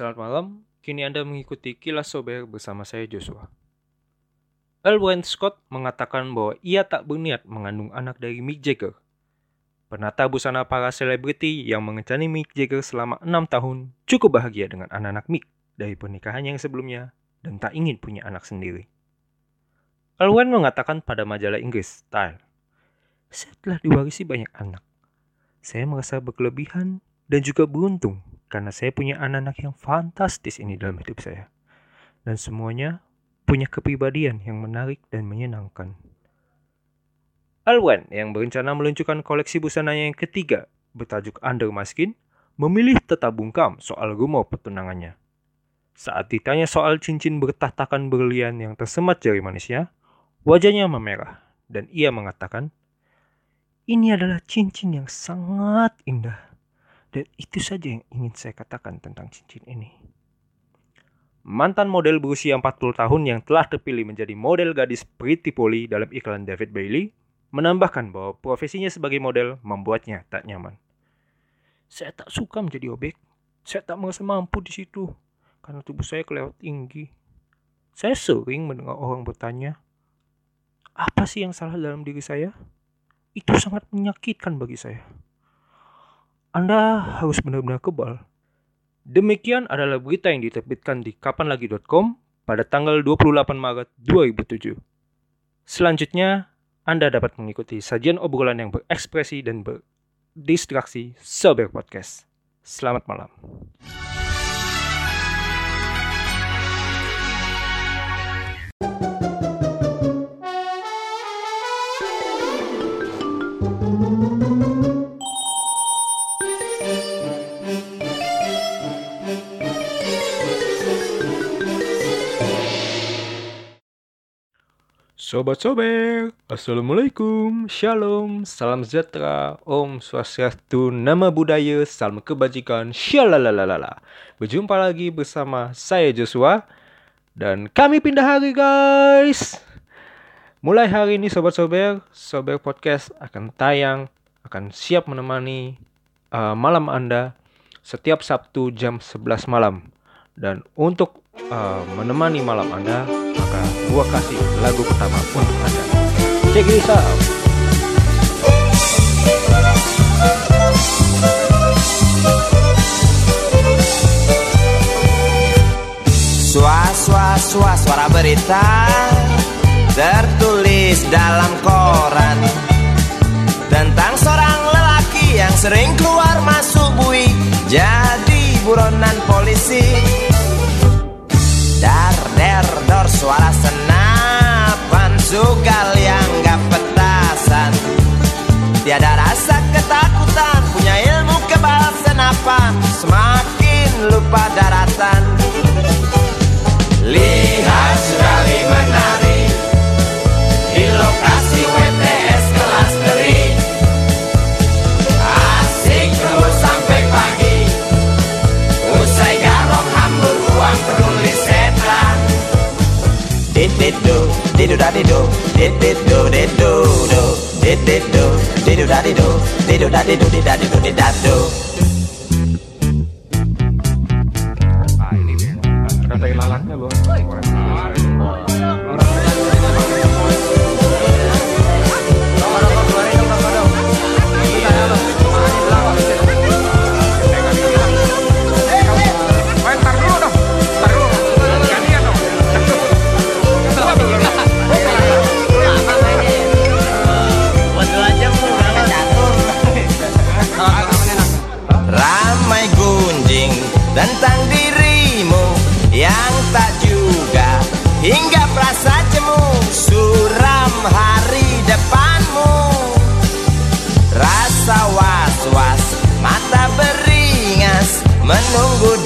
Selamat malam, kini Anda mengikuti Kilas Sober bersama saya Joshua. Elwyn Scott mengatakan bahwa ia tak berniat mengandung anak dari Mick Jagger. Penata busana para selebriti yang mengencani Mick Jagger selama enam tahun cukup bahagia dengan anak-anak Mick dari pernikahan yang sebelumnya dan tak ingin punya anak sendiri. Elwyn mengatakan pada majalah Inggris, Style, Saya telah diwarisi banyak anak. Saya merasa berkelebihan dan juga beruntung karena saya punya anak-anak yang fantastis ini dalam hidup saya. Dan semuanya punya kepribadian yang menarik dan menyenangkan. Alwan yang berencana meluncurkan koleksi busananya yang ketiga bertajuk Under My Skin memilih tetap bungkam soal rumor pertunangannya. Saat ditanya soal cincin bertahtakan berlian yang tersemat jari manisnya, wajahnya memerah dan ia mengatakan, ini adalah cincin yang sangat indah dan itu saja yang ingin saya katakan tentang cincin ini. Mantan model berusia 40 tahun yang telah terpilih menjadi model gadis Pretty Polly dalam iklan David Bailey menambahkan bahwa profesinya sebagai model membuatnya tak nyaman. Saya tak suka menjadi objek. Saya tak merasa mampu di situ karena tubuh saya kelewat tinggi. Saya sering mendengar orang bertanya, apa sih yang salah dalam diri saya? Itu sangat menyakitkan bagi saya. Anda harus benar-benar kebal Demikian adalah berita yang diterbitkan di kapanlagi.com pada tanggal 28 Maret 2007. Selanjutnya, Anda dapat mengikuti sajian obrolan yang berekspresi dan berdistraksi Sober Podcast. Selamat malam. Sobat Sober, Assalamualaikum, Shalom, Salam Sejahtera, Om Swastiastu, Nama Budaya, Salam Kebajikan, Shalalalala. Berjumpa lagi bersama saya Joshua dan kami pindah hari guys. Mulai hari ini Sobat Sober, Sober Podcast akan tayang, akan siap menemani uh, malam Anda setiap Sabtu jam 11 malam. Dan untuk uh, menemani malam Anda, maka gua kasih lagu pertama untuk Anda. Check this out. Sua sua sua suara berita tertulis dalam koran tentang seorang lelaki yang sering keluar masuk bui jadi buronan polisi dor suara senapan Sugal yang gak petasan. Tiada rasa ketakutan Punya ilmu kebal senapan Semakin lupa daratan. Lihat de do, de do da de do, de de do de do do, de de do, de do da de do, de do da de do de da de do de da do. Rasa jemu Suram hari depanmu. Rasa was-was Mata beringas Menunggu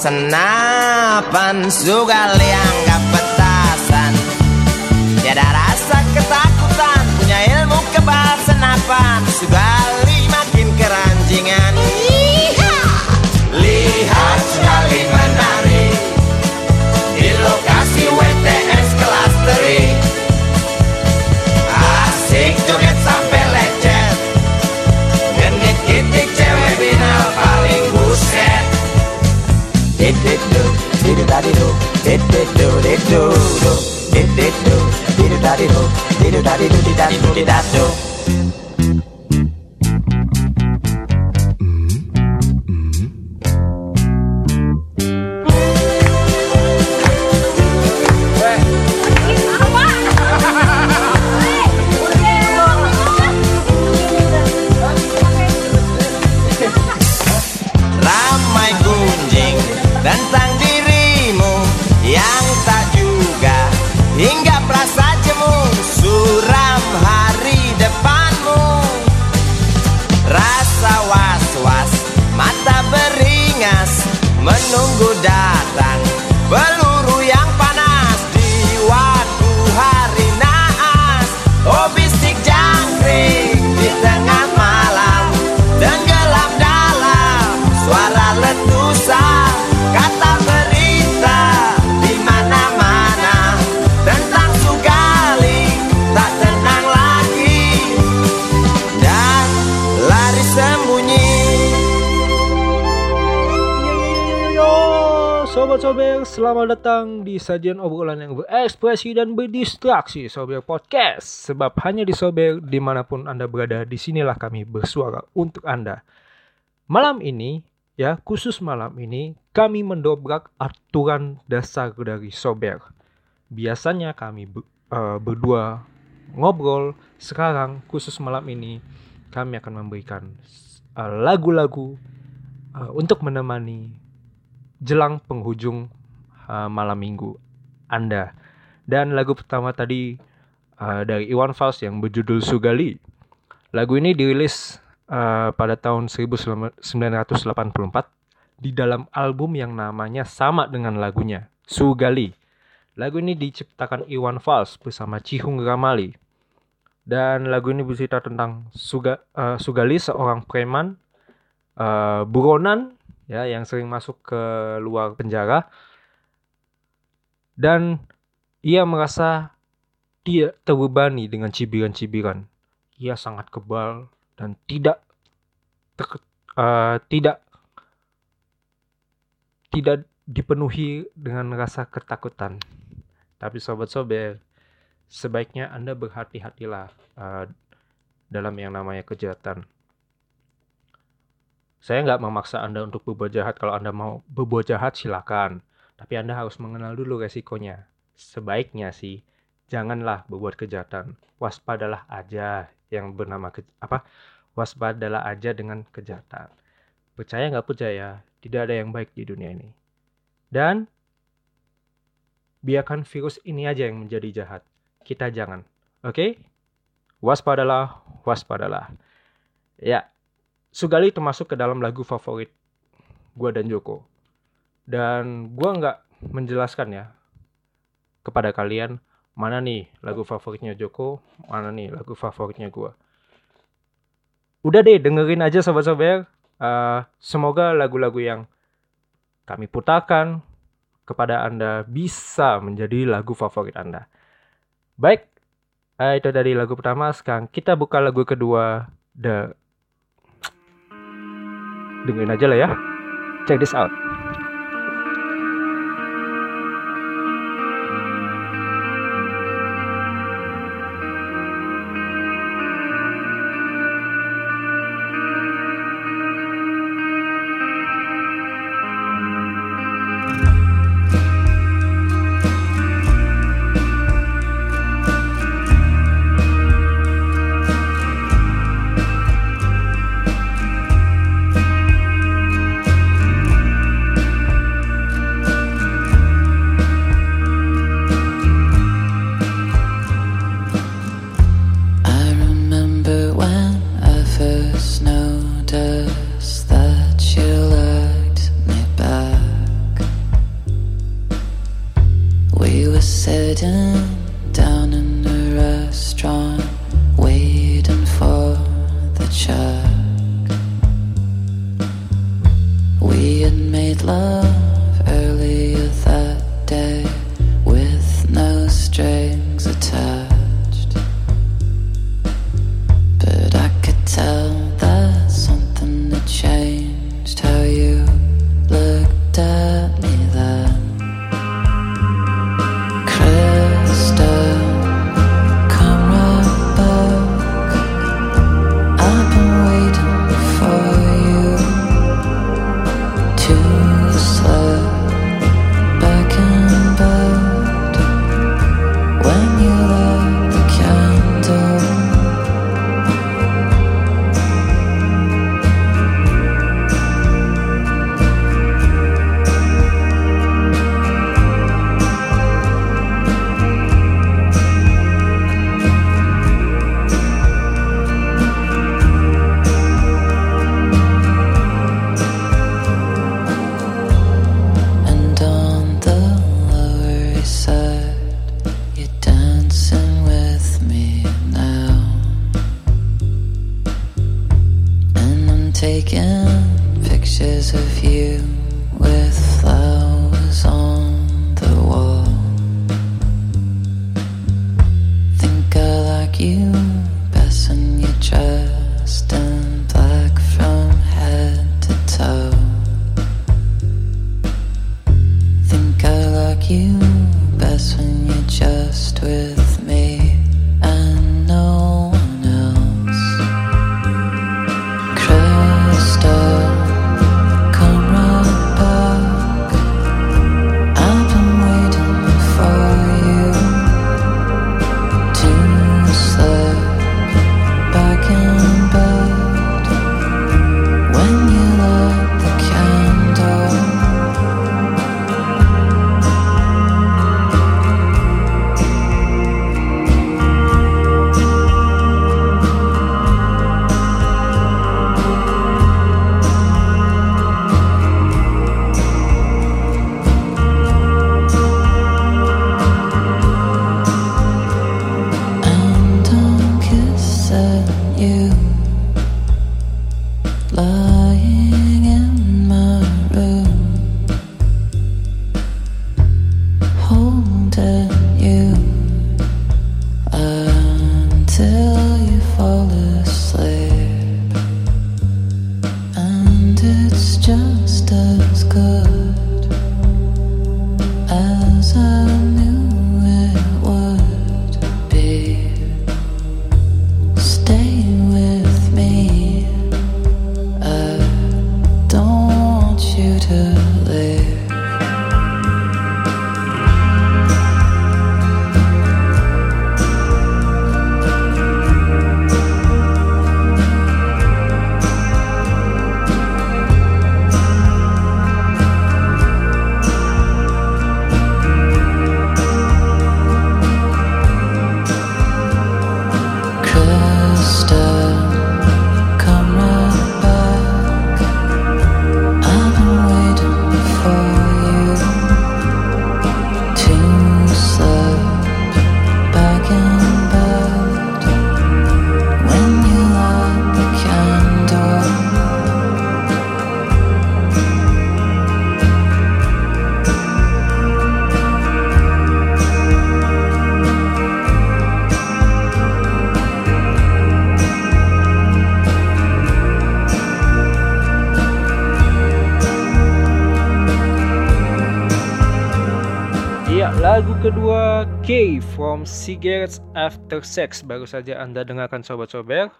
senapan Sugali anggap do do did did do did da did do did da did do did da did do did da do sobat sober, selamat datang di sajian obrolan yang berekspresi dan berdistraksi Sober Podcast. Sebab hanya di Sober, di mana pun Anda berada, di sinilah kami bersuara untuk Anda. Malam ini, ya khusus malam ini, kami mendobrak aturan dasar dari Sober. Biasanya kami be- eh, berdua ngobrol, sekarang khusus malam ini, kami akan memberikan eh, lagu-lagu eh, untuk menemani jelang penghujung uh, malam minggu Anda. Dan lagu pertama tadi uh, dari Iwan Fals yang berjudul Sugali. Lagu ini dirilis uh, pada tahun 1984 di dalam album yang namanya sama dengan lagunya, Sugali. Lagu ini diciptakan Iwan Fals bersama Cihung Ramali. Dan lagu ini bercerita tentang Suga, uh, Sugali, seorang preman uh, buronan ya yang sering masuk ke luar penjara dan ia merasa tidak terbebani dengan cibiran-cibiran. Ia sangat kebal dan tidak ter- eh, tidak tidak dipenuhi dengan rasa ketakutan. Tapi sobat-sobat, sebaiknya Anda berhati-hatilah eh, dalam yang namanya kejahatan. Saya nggak memaksa Anda untuk berbuat jahat. Kalau Anda mau berbuat jahat, silakan. Tapi Anda harus mengenal dulu resikonya. Sebaiknya sih, janganlah berbuat kejahatan. Waspadalah aja yang bernama ke, apa? Waspadalah aja dengan kejahatan. Percaya nggak percaya, tidak ada yang baik di dunia ini. Dan biarkan virus ini aja yang menjadi jahat. Kita jangan. Oke? Waspadalah, waspadalah. Ya, Sugali termasuk ke dalam lagu favorit gue dan Joko. Dan gue nggak menjelaskan ya kepada kalian mana nih lagu favoritnya Joko, mana nih lagu favoritnya gue. Udah deh dengerin aja sobat-sobat. Uh, semoga lagu-lagu yang kami putarkan kepada Anda bisa menjadi lagu favorit Anda. Baik, uh, itu dari lagu pertama. Sekarang kita buka lagu kedua, The dengerin aja lah ya. Check this out. You best when you're just with me Iya, lagu kedua K from Cigarettes After Sex baru saja Anda dengarkan sobat-sobat.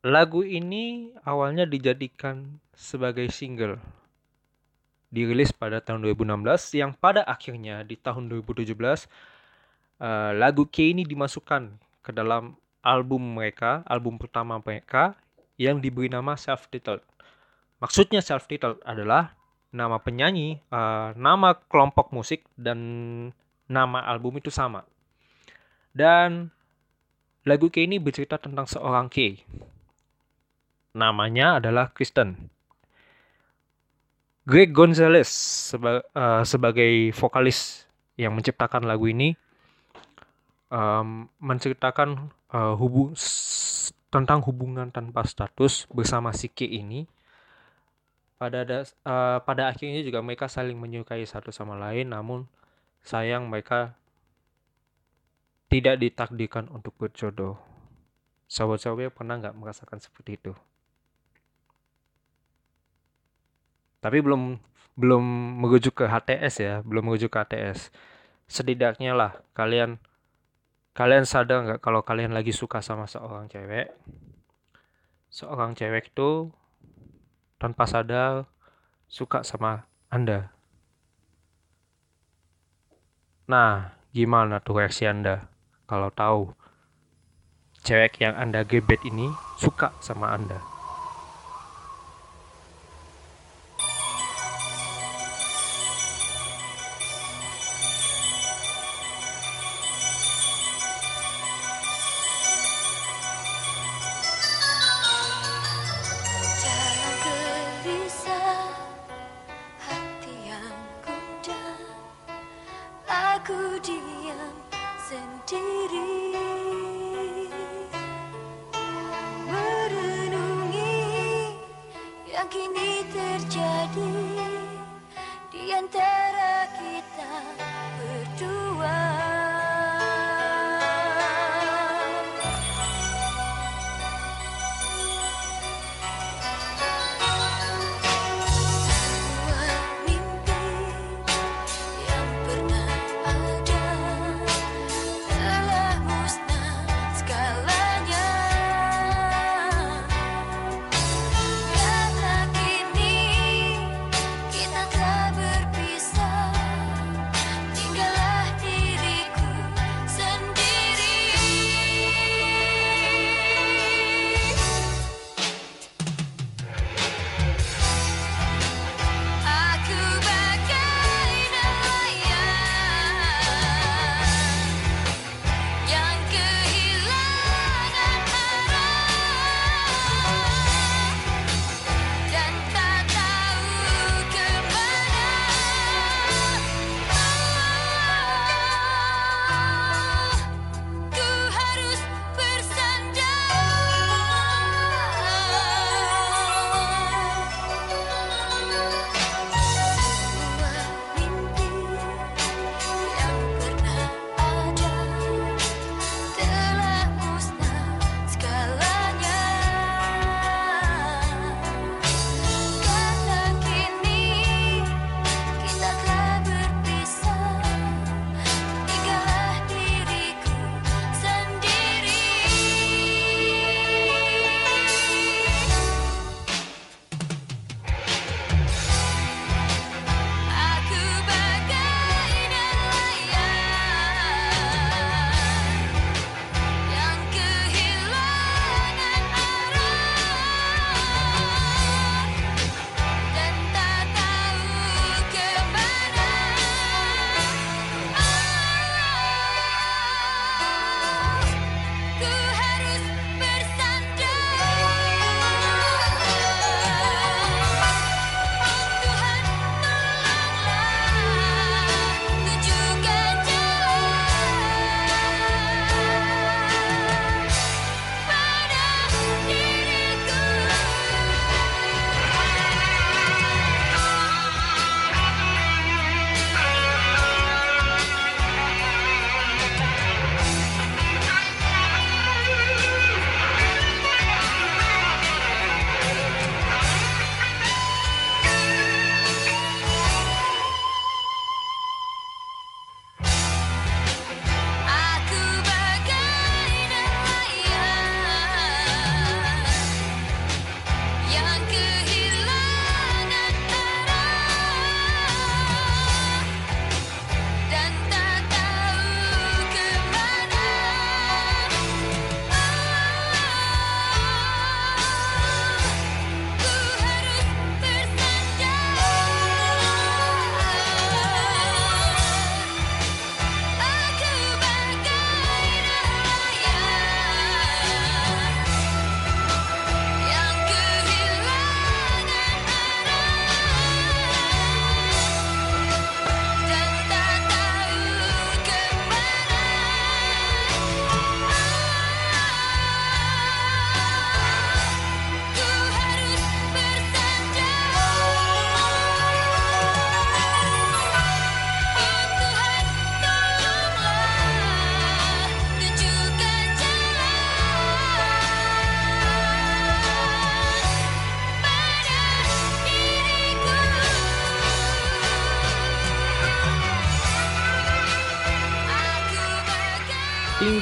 Lagu ini awalnya dijadikan sebagai single. Dirilis pada tahun 2016 yang pada akhirnya di tahun 2017 eh, lagu K ini dimasukkan ke dalam album mereka, album pertama mereka yang diberi nama Self Titled. Maksudnya Self Titled adalah nama penyanyi, eh, nama kelompok musik dan nama album itu sama. Dan lagu K ini bercerita tentang seorang K. Namanya adalah Kristen. Greg Gonzalez seba- eh, sebagai vokalis yang menciptakan lagu ini em, menceritakan eh, hubung s- tentang hubungan tanpa status bersama si K ini pada das- eh, pada akhirnya juga mereka saling menyukai satu sama lain namun sayang mereka tidak ditakdirkan untuk berjodoh. Sahabat-sahabatnya pernah nggak merasakan seperti itu? Tapi belum belum merujuk ke HTS ya belum merujuk ke HTS setidaknya lah kalian kalian sadar nggak kalau kalian lagi suka sama seorang cewek? Seorang cewek itu tanpa sadar suka sama anda. Nah gimana tuh reaksi anda? Kalau tahu cewek yang anda gebet ini suka sama anda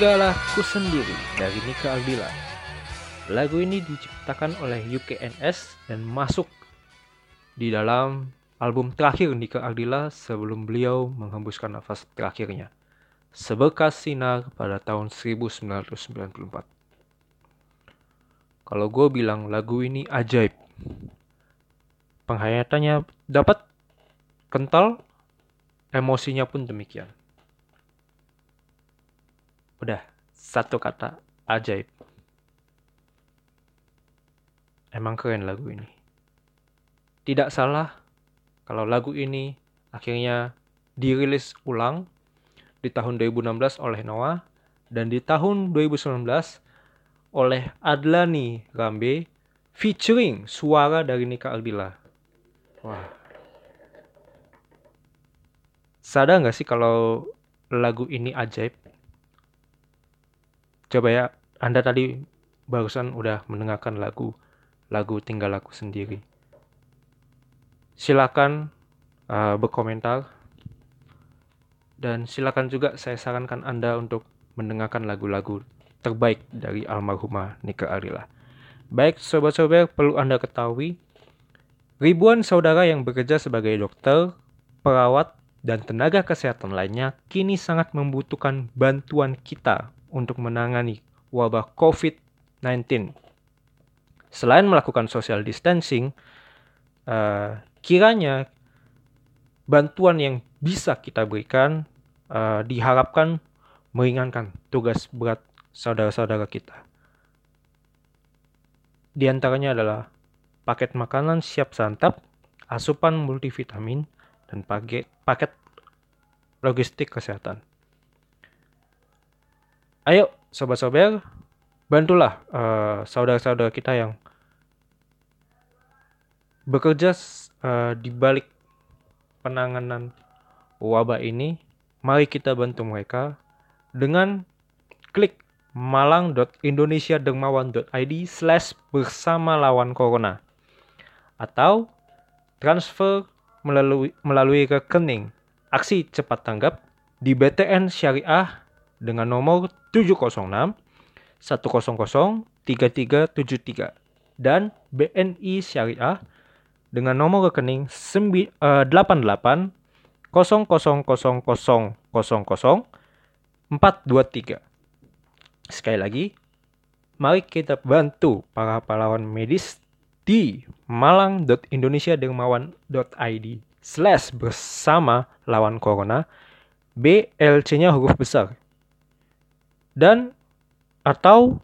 Tinggallah ku sendiri dari Nika Aldila. Lagu ini diciptakan oleh UKNS dan masuk di dalam album terakhir Nika Aldila sebelum beliau menghembuskan nafas terakhirnya. Sebekas sinar pada tahun 1994. Kalau gue bilang lagu ini ajaib, penghayatannya dapat kental, emosinya pun demikian. Udah, satu kata, ajaib. Emang keren lagu ini. Tidak salah kalau lagu ini akhirnya dirilis ulang di tahun 2016 oleh Noah dan di tahun 2019 oleh Adlani Rambe featuring suara dari Nika Aldila. Wah. Sadar nggak sih kalau lagu ini ajaib? Coba ya, Anda tadi barusan udah mendengarkan lagu lagu Tinggal Aku Sendiri. Silakan uh, berkomentar dan silakan juga saya sarankan Anda untuk mendengarkan lagu-lagu terbaik dari almarhumah Nika Arila. Baik, sobat-sobat, perlu Anda ketahui, ribuan saudara yang bekerja sebagai dokter, perawat, dan tenaga kesehatan lainnya kini sangat membutuhkan bantuan kita untuk menangani wabah COVID-19. Selain melakukan social distancing, uh, kiranya bantuan yang bisa kita berikan uh, diharapkan meringankan tugas berat saudara-saudara kita. Di antaranya adalah paket makanan siap santap, asupan multivitamin, dan paket, paket logistik kesehatan. Ayo, sobat-sobat, bantulah uh, saudara-saudara kita yang bekerja uh, di balik penanganan wabah ini. Mari kita bantu mereka dengan klik malang.indonesiadermawan.id slash bersama lawan corona atau transfer melalui, melalui rekening aksi cepat tanggap di BTN Syariah dengan nomor 706 100 3373 dan BNI Syariah dengan nomor rekening 88 000000 423. Sekali lagi, mari kita bantu para pahlawan medis di malang.indonesiadermawan.id slash bersama lawan corona BLC-nya huruf besar dan atau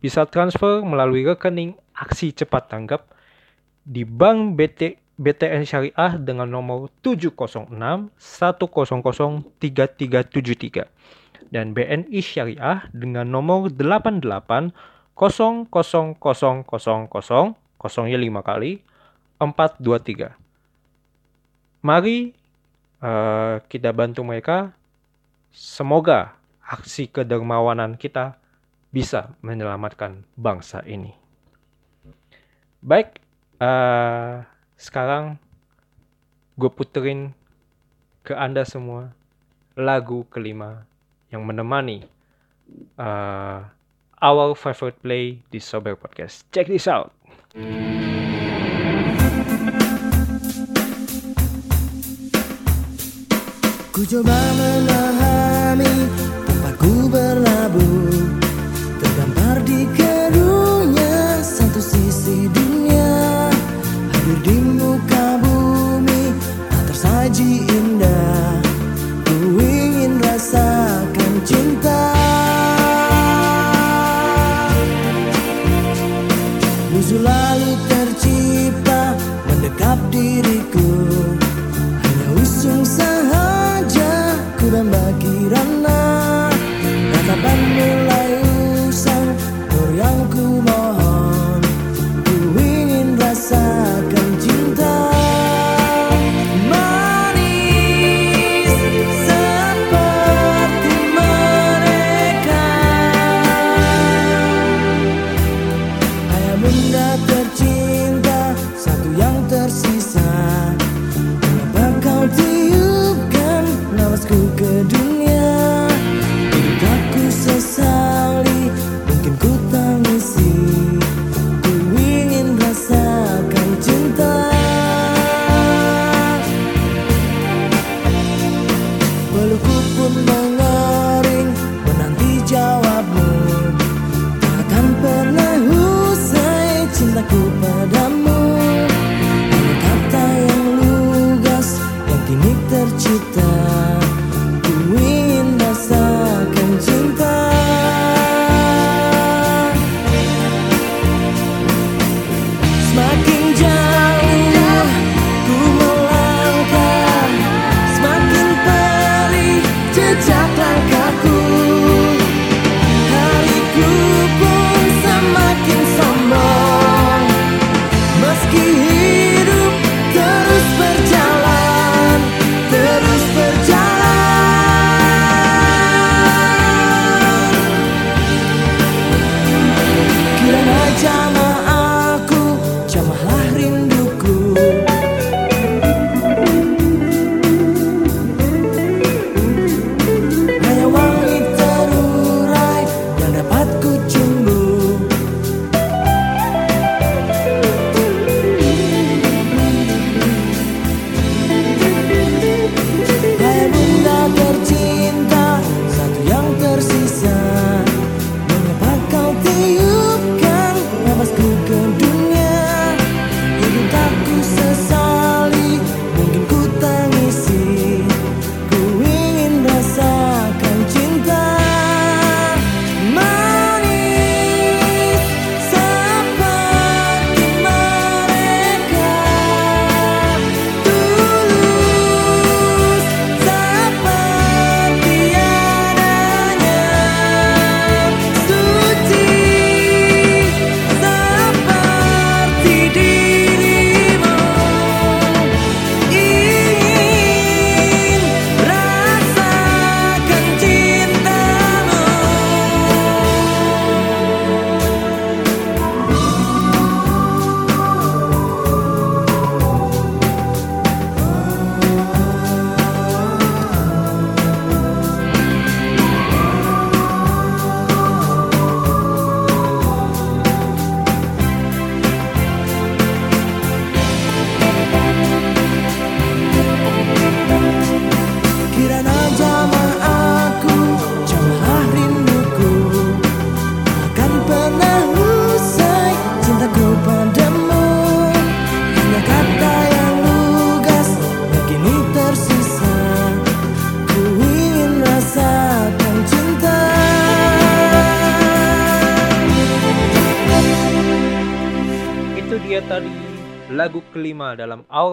bisa transfer melalui rekening aksi cepat tanggap di Bank BT, BTN Syariah dengan nomor 706 100 3373 dan BNI Syariah dengan nomor 88 000000 kosongnya 5 kali 423. Mari uh, kita bantu mereka. Semoga aksi kedermawanan kita bisa menyelamatkan bangsa ini. Baik, uh, sekarang gue puterin ke Anda semua lagu kelima yang menemani uh, our favorite play di Sober Podcast. Check this out. Ku coba memahami tempatku berlabuh Terdampar di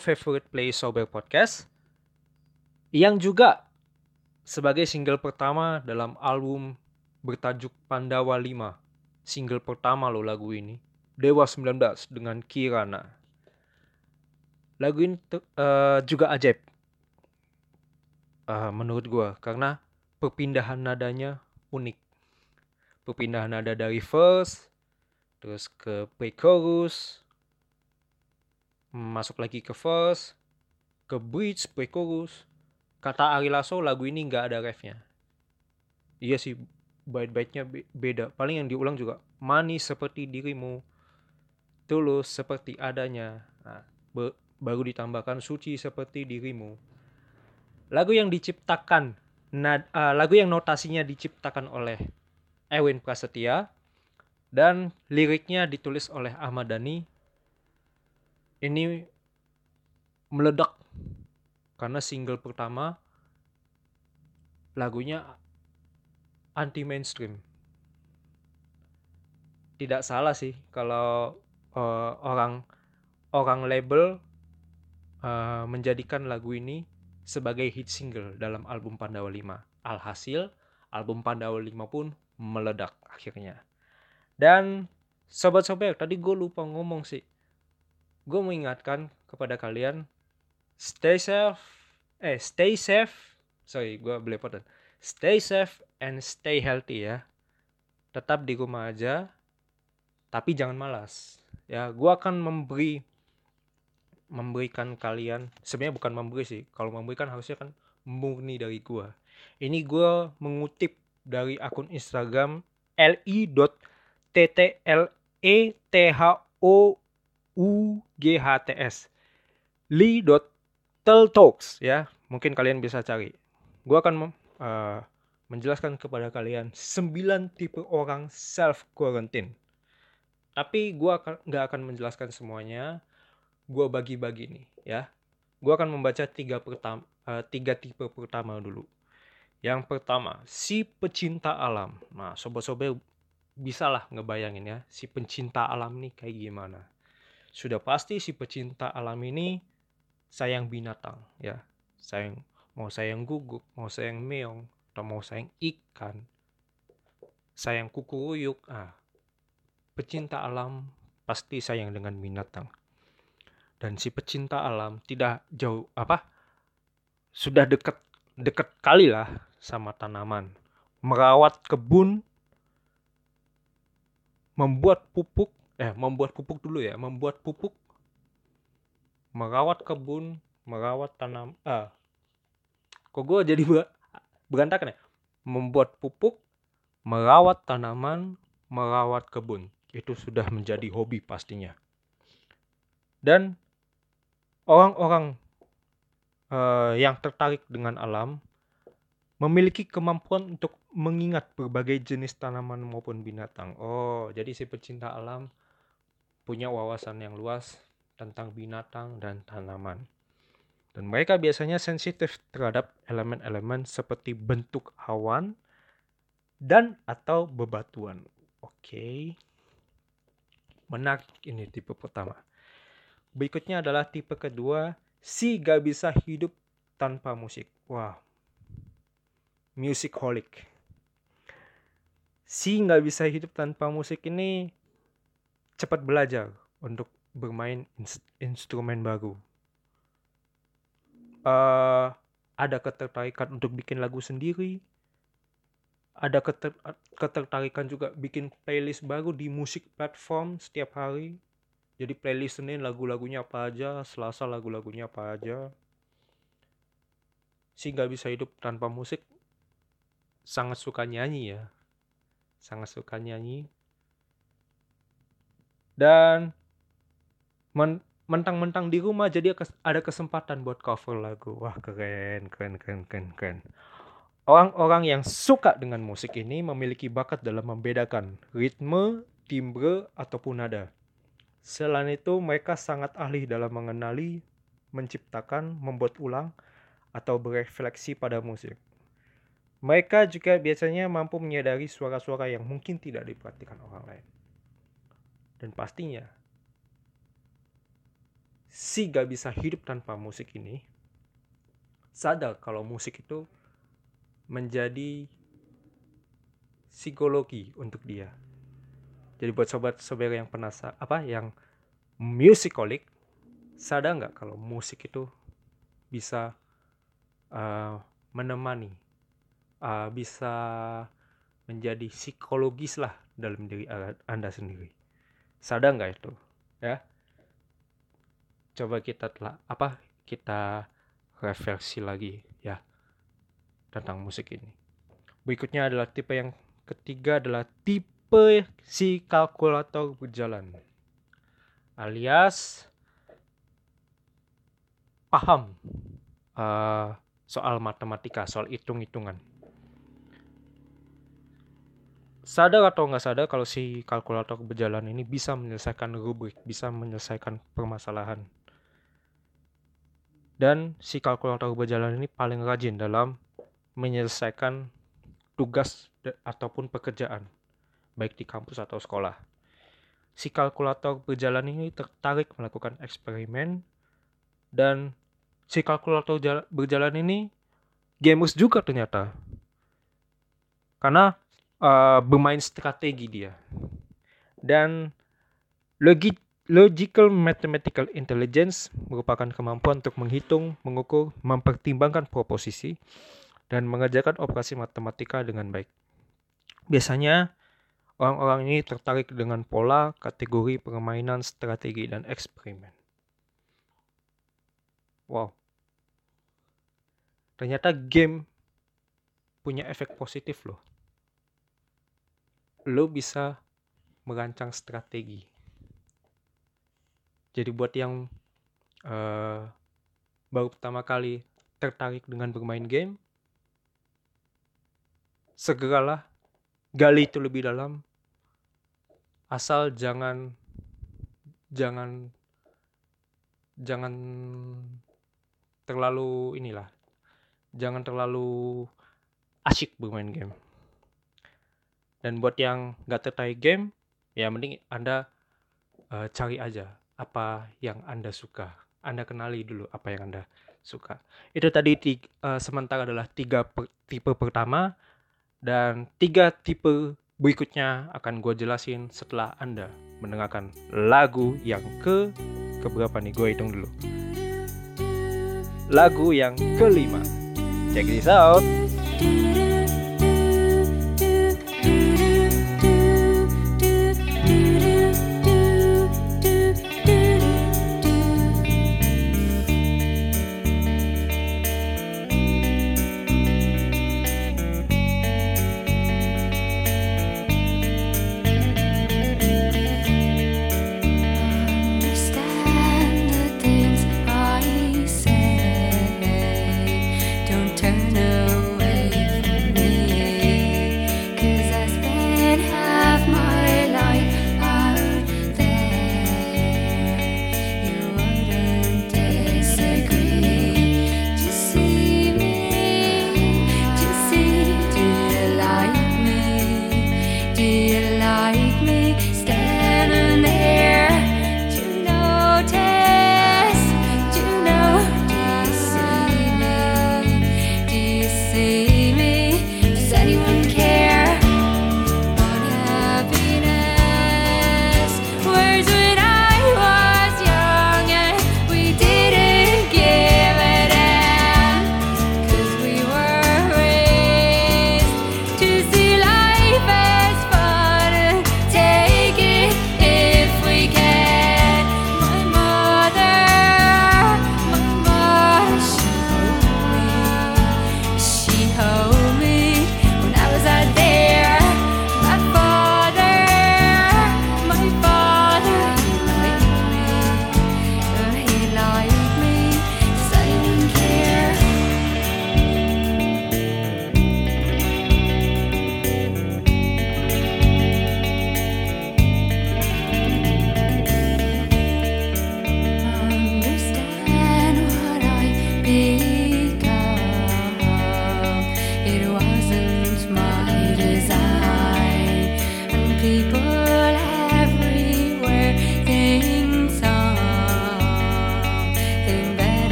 Favorite Play Sober Podcast yang juga sebagai single pertama dalam album bertajuk Pandawa 5. Single pertama lo lagu ini. Dewa 19 dengan Kirana. Lagu ini eh, juga ajaib. Eh, menurut gua karena perpindahan nadanya unik. Perpindahan nada dari verse terus ke pre-chorus masuk lagi ke verse ke bridge pre-chorus kata Ari Lasso lagu ini nggak ada refnya. Iya sih bait-baitnya be- beda. Paling yang diulang juga manis seperti dirimu tulus seperti adanya. Nah, baru ditambahkan suci seperti dirimu. Lagu yang diciptakan nad- eh, lagu yang notasinya diciptakan oleh Erwin Prasetya dan liriknya ditulis oleh Ahmad Dhani ini meledak karena single pertama lagunya anti mainstream tidak salah sih kalau eh, orang orang label eh, menjadikan lagu ini sebagai hit single dalam album Pandawa 5 alhasil album Pandawa 5 pun meledak akhirnya. Dan sobat-sobat tadi gue lupa ngomong sih gue mengingatkan kepada kalian stay safe eh stay safe sorry gue belepotan. Stay safe and stay healthy ya. Tetap di rumah aja tapi jangan malas. Ya gue akan memberi memberikan kalian sebenarnya bukan memberi sih kalau memberikan harusnya kan murni dari gue ini gue mengutip dari akun Instagram li.ttlethoughts li.teltalks ya. Mungkin kalian bisa cari. Gue akan eh, menjelaskan kepada kalian 9 tipe orang self quarantine tapi gue akan nggak akan menjelaskan semuanya. Gue bagi-bagi nih ya. Gue akan membaca tiga pertama tiga tipe pertama dulu. Yang pertama si pecinta alam. Nah sobat-sobat bisa lah ngebayangin ya si pencinta alam nih kayak gimana sudah pasti si pecinta alam ini sayang binatang ya. Sayang mau sayang guguk mau sayang meong atau mau sayang ikan. Sayang kukuruyuk ah. Pecinta alam pasti sayang dengan binatang. Dan si pecinta alam tidak jauh apa sudah dekat dekat kali lah sama tanaman. Merawat kebun membuat pupuk eh membuat pupuk dulu ya. Membuat pupuk merawat kebun merawat tanam ah kok gue jadi be- berantakan ya? Membuat pupuk merawat tanaman merawat kebun. Itu sudah menjadi hobi pastinya. Dan orang-orang eh, yang tertarik dengan alam memiliki kemampuan untuk mengingat berbagai jenis tanaman maupun binatang. Oh, jadi si pecinta alam punya wawasan yang luas tentang binatang dan tanaman. Dan mereka biasanya sensitif terhadap elemen-elemen seperti bentuk awan dan atau bebatuan. Oke. Menarik ini tipe pertama. Berikutnya adalah tipe kedua, si gak bisa hidup tanpa musik. Wah, musicholic. Si nggak bisa hidup tanpa musik ini cepat belajar untuk bermain ins- instrumen baru. Eh, ada ketertarikan untuk bikin lagu sendiri. Ada keter- ketertarikan juga bikin playlist baru di musik platform setiap hari. Jadi playlist Senin lagu-lagunya apa aja, Selasa lagu-lagunya apa aja. Si nggak bisa hidup tanpa musik sangat suka nyanyi ya sangat suka nyanyi dan men- mentang-mentang di rumah jadi ada kesempatan buat cover lagu. Wah keren keren keren keren keren. Orang-orang yang suka dengan musik ini memiliki bakat dalam membedakan ritme timbre ataupun nada. Selain itu mereka sangat ahli dalam mengenali menciptakan membuat ulang atau berefleksi pada musik. Mereka juga biasanya mampu menyadari suara-suara yang mungkin tidak diperhatikan orang lain. Dan pastinya, si gak bisa hidup tanpa musik ini sadar kalau musik itu menjadi psikologi untuk dia. Jadi buat sobat-sobat yang penasa apa yang musicolic sadar nggak kalau musik itu bisa uh, menemani, uh, bisa menjadi psikologis lah dalam diri anda sendiri. Sadar nggak itu? Ya. Coba kita telah apa kita refleksi lagi ya tentang musik ini. Berikutnya adalah tipe yang ketiga adalah tipe si kalkulator berjalan. Alias paham uh, soal matematika, soal hitung-hitungan. Sadar atau nggak sadar kalau si kalkulator berjalan ini bisa menyelesaikan rubrik, bisa menyelesaikan permasalahan. Dan si kalkulator berjalan ini paling rajin dalam menyelesaikan tugas ataupun pekerjaan, baik di kampus atau sekolah. Si kalkulator berjalan ini tertarik melakukan eksperimen dan si kalkulator berjalan ini gamers juga ternyata. Karena uh, bermain strategi dia. Dan logi logical mathematical intelligence merupakan kemampuan untuk menghitung, mengukur, mempertimbangkan proposisi, dan mengerjakan operasi matematika dengan baik. Biasanya, orang-orang ini tertarik dengan pola, kategori permainan, strategi, dan eksperimen. Wow. Ternyata game punya efek positif loh. Lo bisa merancang strategi. Jadi buat yang uh, baru pertama kali tertarik dengan bermain game, segeralah gali itu lebih dalam. Asal jangan jangan jangan terlalu inilah jangan terlalu asyik bermain game. Dan buat yang gak tertarik game, ya mending Anda uh, cari aja apa yang Anda suka. Anda kenali dulu apa yang Anda suka. Itu tadi tiga, uh, sementara adalah tiga per, tipe pertama dan tiga tipe berikutnya akan gue jelasin setelah Anda mendengarkan lagu yang ke keberapa nih gue hitung dulu. Lagu yang kelima. Check this out.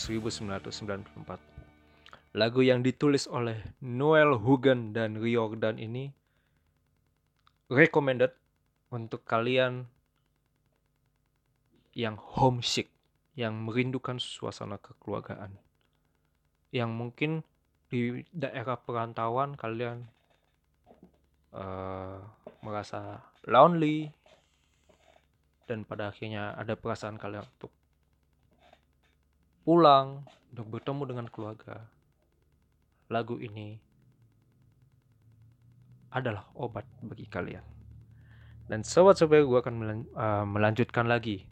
1994. Lagu yang ditulis oleh Noel Hogan dan Riordan ini recommended untuk kalian yang homesick, yang merindukan suasana kekeluargaan. Yang mungkin di daerah perantauan kalian eh, merasa lonely dan pada akhirnya ada perasaan kalian untuk pulang untuk bertemu dengan keluarga lagu ini adalah obat bagi kalian dan sobat-sobat gue akan eh, melanjutkan lagi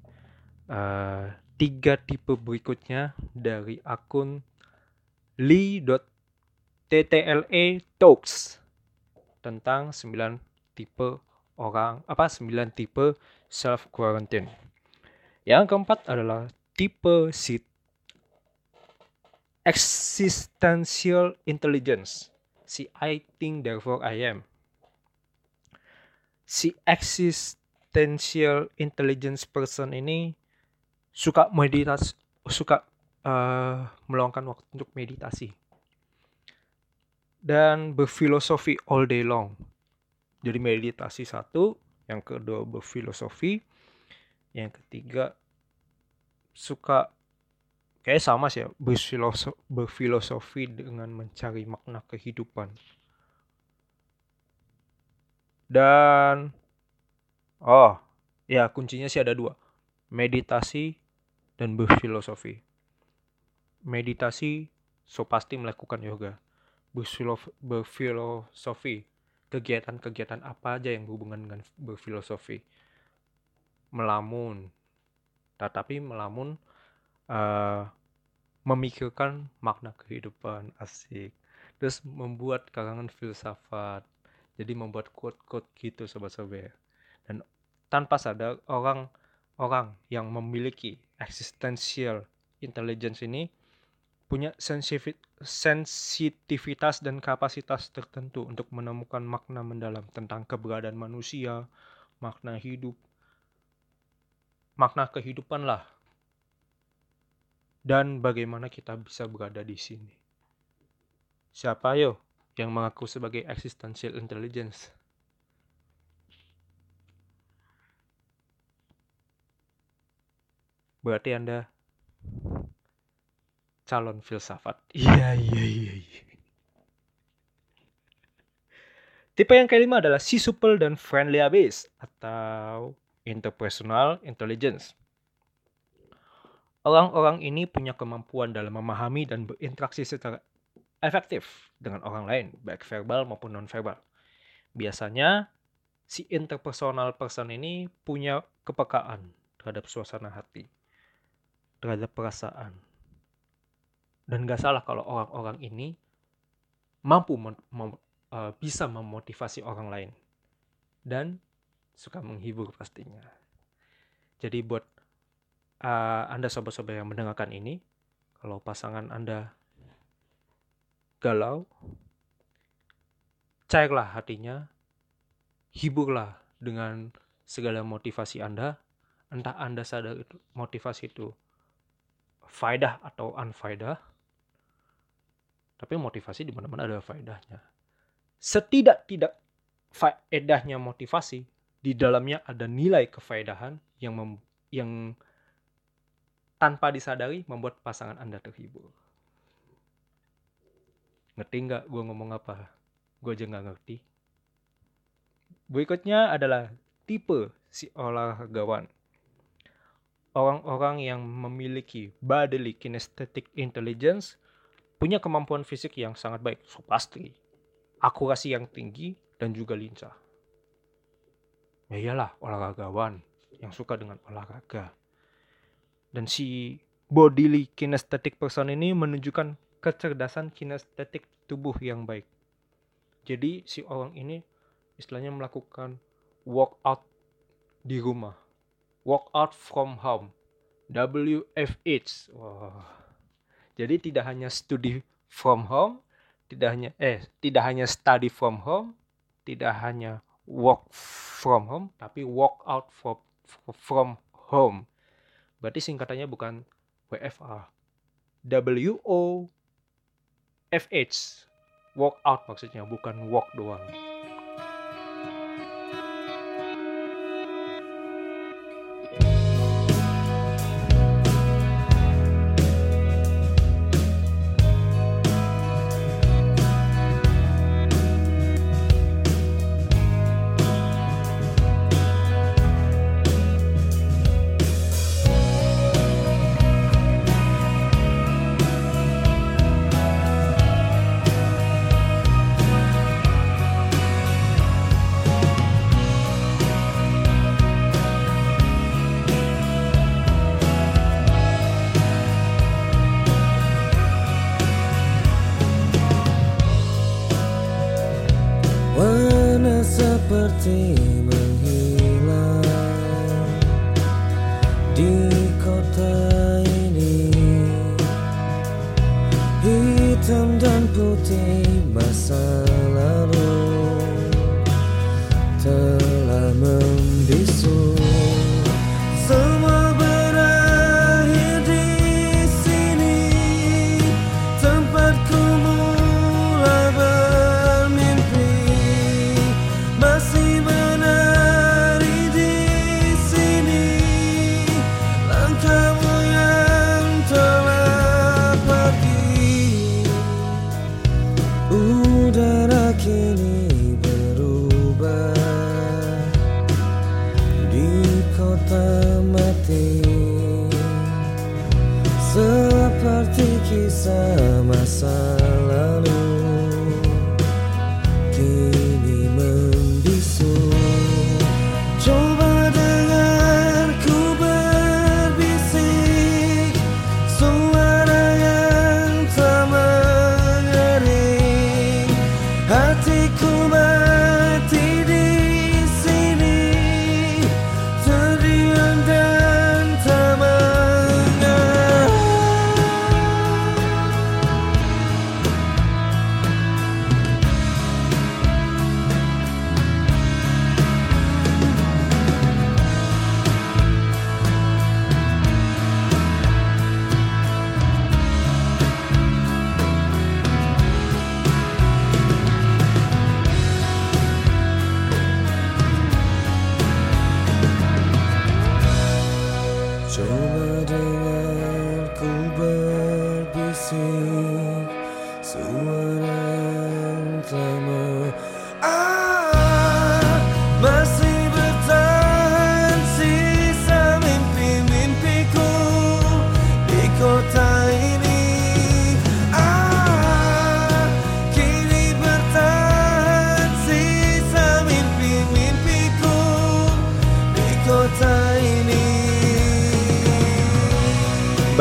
eh, tiga tipe berikutnya dari akun li.ttle talks tentang 9 tipe orang apa 9 tipe self quarantine. Yang keempat adalah tipe sit existential intelligence. Si I think therefore I am. Si existential intelligence person ini suka meditasi suka eh, meluangkan waktu untuk meditasi dan berfilosofi all day long. Jadi meditasi satu, yang kedua berfilosofi, yang ketiga suka kayak sama sih ya, berfilosofi, berfilosofi dengan mencari makna kehidupan. Dan oh, ya kuncinya sih ada dua. Meditasi dan berfilosofi. Meditasi so pasti melakukan yoga. Berfilof- Berfilosofi kegiatan-kegiatan apa aja yang berhubungan dengan berfilosofi. Melamun, tetapi melamun eh, memikirkan makna kehidupan asik. Terus membuat karangan filsafat. Jadi membuat quote-quote gitu sobat-sobat. Dan tanpa sadar orang orang yang memiliki existential intelligence ini punya sensitivitas dan kapasitas tertentu untuk menemukan makna mendalam tentang keberadaan manusia, makna hidup, makna kehidupan lah, dan bagaimana kita bisa berada di sini. Siapa yo yang mengaku sebagai existential intelligence? Berarti Anda calon filsafat. Iya, iya, iya, iya. Tipe yang kelima adalah si supple dan friendly abyss atau interpersonal intelligence. Orang-orang ini punya kemampuan dalam memahami dan berinteraksi secara efektif dengan orang lain, baik verbal maupun non-verbal. Biasanya, si interpersonal person ini punya kepekaan terhadap suasana hati, terhadap perasaan, dan gak salah kalau orang-orang ini mampu mem- mem- eh, bisa memotivasi orang lain dan suka menghibur pastinya. Jadi buat eh, anda sobat-sobat yang mendengarkan ini, kalau pasangan anda galau, cairlah hatinya, hiburlah dengan segala motivasi anda, entah anda sadar itu motivasi itu faedah atau unfaedah, tapi motivasi di mana-mana ada faedahnya. Setidak-tidak faedahnya motivasi, di dalamnya ada nilai kefaedahan yang mem- yang tanpa disadari membuat pasangan Anda terhibur. Ngerti nggak gue ngomong apa? Gue aja nggak ngerti. Berikutnya adalah tipe si olahragawan. Orang-orang yang memiliki bodily kinesthetic intelligence punya kemampuan fisik yang sangat baik, so pasti. Akurasi yang tinggi dan juga lincah. Ya iyalah, olahragawan yang suka dengan olahraga. Dan si bodily kinesthetic person ini menunjukkan kecerdasan kinestetik tubuh yang baik. Jadi si orang ini istilahnya melakukan workout di rumah. Workout from home. WFH. Wah. Jadi tidak hanya studi from home, tidak hanya eh tidak hanya study from home, tidak hanya work from home tapi walk out from from home. Berarti singkatannya bukan WFH. W O F H. Walk out maksudnya bukan walk doang.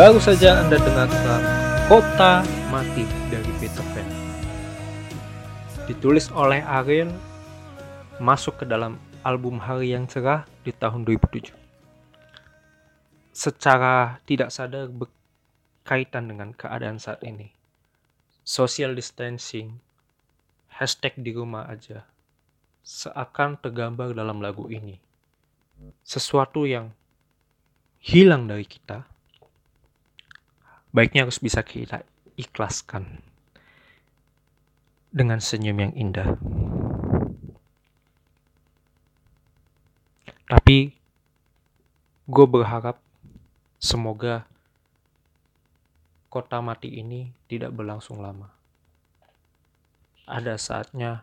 Baru saja Anda dengarkan Kota Mati dari Peter Pan. Ditulis oleh Ariel, masuk ke dalam album Hari Yang Cerah di tahun 2007. Secara tidak sadar berkaitan dengan keadaan saat ini. Social distancing, hashtag di rumah aja, seakan tergambar dalam lagu ini. Sesuatu yang hilang dari kita, baiknya harus bisa kita ikhlaskan dengan senyum yang indah. Tapi gue berharap semoga kota mati ini tidak berlangsung lama. Ada saatnya,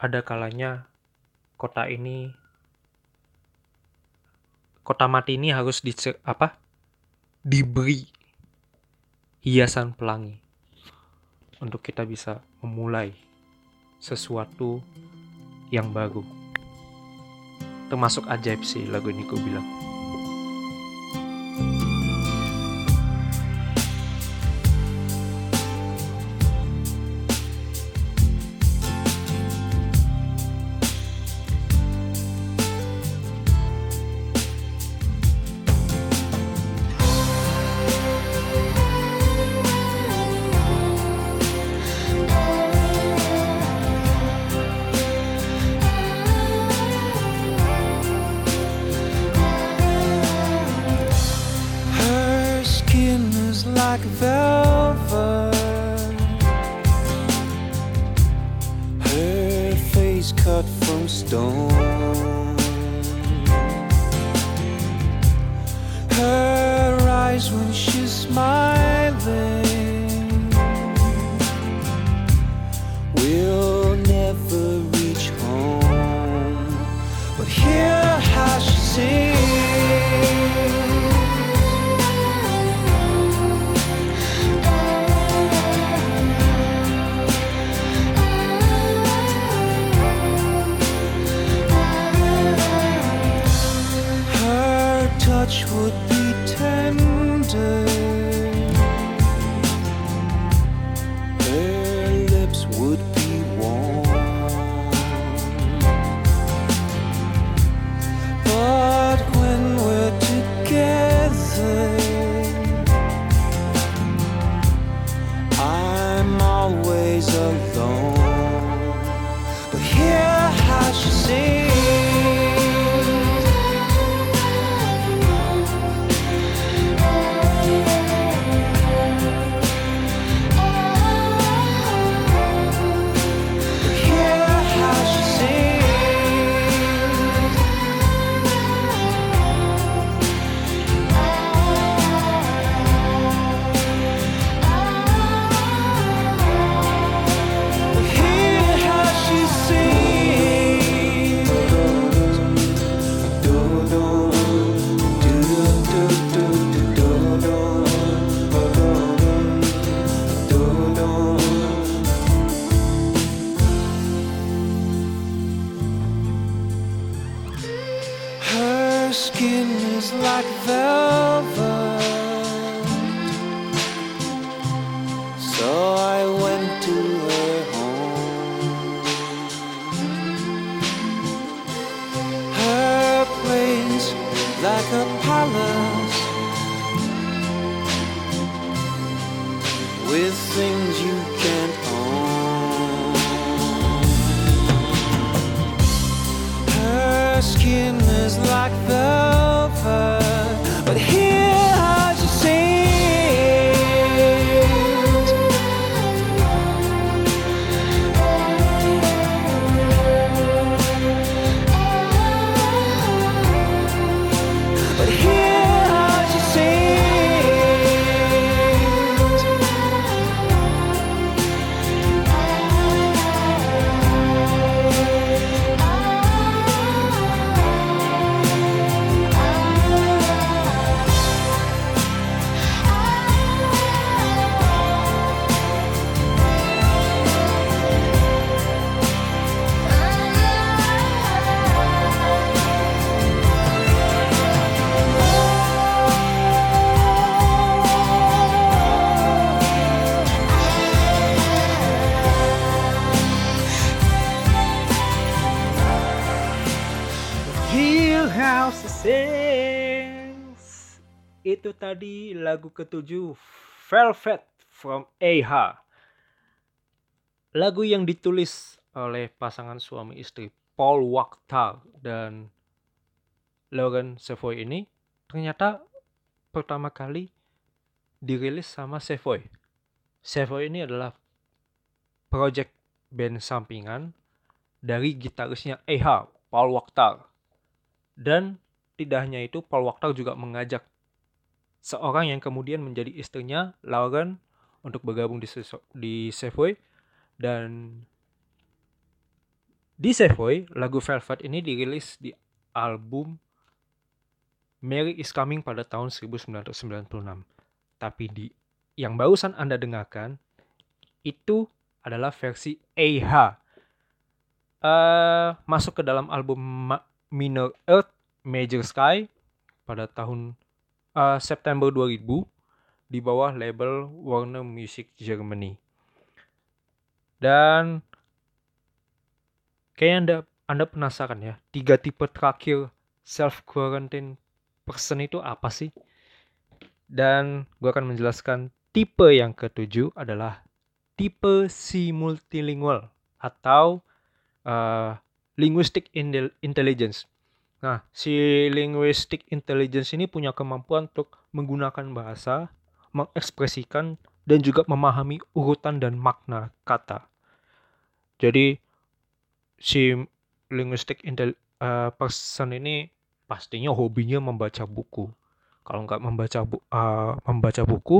ada kalanya kota ini, kota mati ini harus di apa? Diberi hiasan pelangi untuk kita bisa memulai sesuatu yang baru. Termasuk ajaib sih lagu ini gue bilang. Ketujuh Velvet from AHA. Lagu yang ditulis oleh pasangan suami istri Paul Wachter dan Lauren Savoy ini ternyata pertama kali dirilis sama Savoy. Savoy ini adalah project band sampingan dari gitarisnya AHA, Paul Wachter. Dan tidak hanya itu, Paul Wachter juga mengajak seorang yang kemudian menjadi istrinya, Lauren, untuk bergabung di, di Savoy. Dan di Savoy, lagu Velvet ini dirilis di album Mary is Coming pada tahun 1996. Tapi di yang barusan Anda dengarkan, itu adalah versi AHA. Eh, masuk ke dalam album Ma- Minor Earth Major Sky pada tahun eh, September 2000 di bawah label Warner Music Germany. Dan kayaknya Anda Anda penasaran ya, tiga tipe terakhir self quarantine person itu apa sih? Dan gue akan menjelaskan tipe yang ketujuh adalah tipe si multilingual atau uh, linguistic intelligence. Nah, si linguistic intelligence ini punya kemampuan untuk menggunakan bahasa mengekspresikan dan juga memahami urutan dan makna kata. Jadi si linguistic intel eh, person ini pastinya hobinya membaca buku. Kalau nggak membaca bu, eh, membaca buku,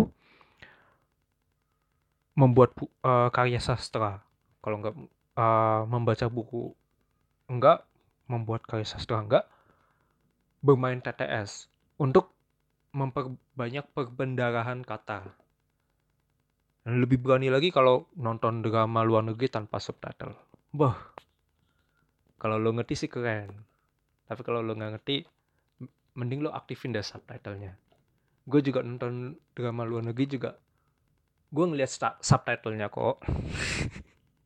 membuat bu- eh, karya sastra. Kalau nggak eh, membaca buku, enggak membuat karya sastra enggak, bermain TTS untuk memperbanyak perbendarahan kata. Dan lebih berani lagi kalau nonton drama luar negeri tanpa subtitle. Bah, kalau lo ngerti sih keren. Tapi kalau lo nggak ngerti, mending lo aktifin deh subtitlenya. Gue juga nonton drama luar negeri juga, gue ngeliat subtitlenya kok.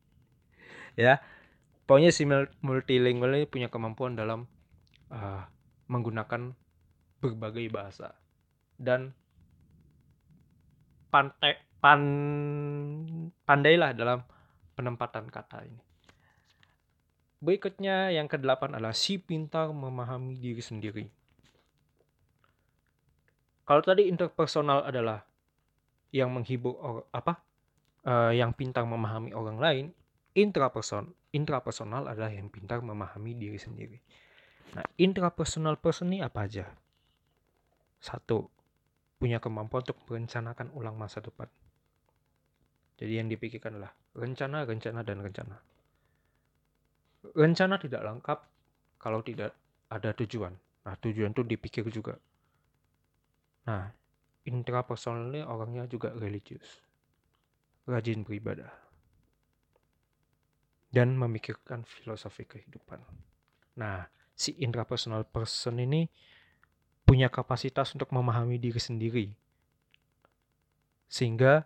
ya, pokoknya si mul- multilingual ini punya kemampuan dalam uh, menggunakan berbagai bahasa dan pantai pan pandailah dalam penempatan kata ini. Berikutnya yang kedelapan adalah si pintar memahami diri sendiri. Kalau tadi interpersonal adalah yang menghibur apa? eh, yang pintar memahami orang lain, intraperson intrapersonal adalah yang pintar memahami diri sendiri. Nah, intrapersonal person ini apa aja? Satu, punya kemampuan untuk merencanakan ulang masa depan. Jadi yang dipikirkan adalah rencana, rencana, dan rencana. Rencana tidak lengkap kalau tidak ada tujuan. Nah, tujuan itu dipikir juga. Nah, intrapersonal ini orangnya juga religius. Rajin beribadah. Dan memikirkan filosofi kehidupan. Nah, si intrapersonal person ini punya kapasitas untuk memahami diri sendiri. Sehingga